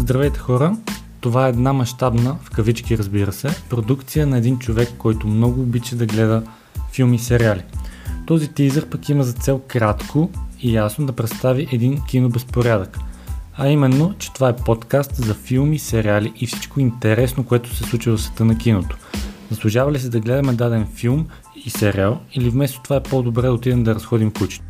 Здравейте хора! Това е една мащабна, в кавички разбира се, продукция на един човек, който много обича да гледа филми и сериали. Този тизър пък има за цел кратко и ясно да представи един кинобезпорядък. А именно, че това е подкаст за филми, сериали и всичко интересно, което се случва в света на киното. Заслужава ли се да гледаме даден филм и сериал или вместо това е по-добре да отидем да разходим кучето?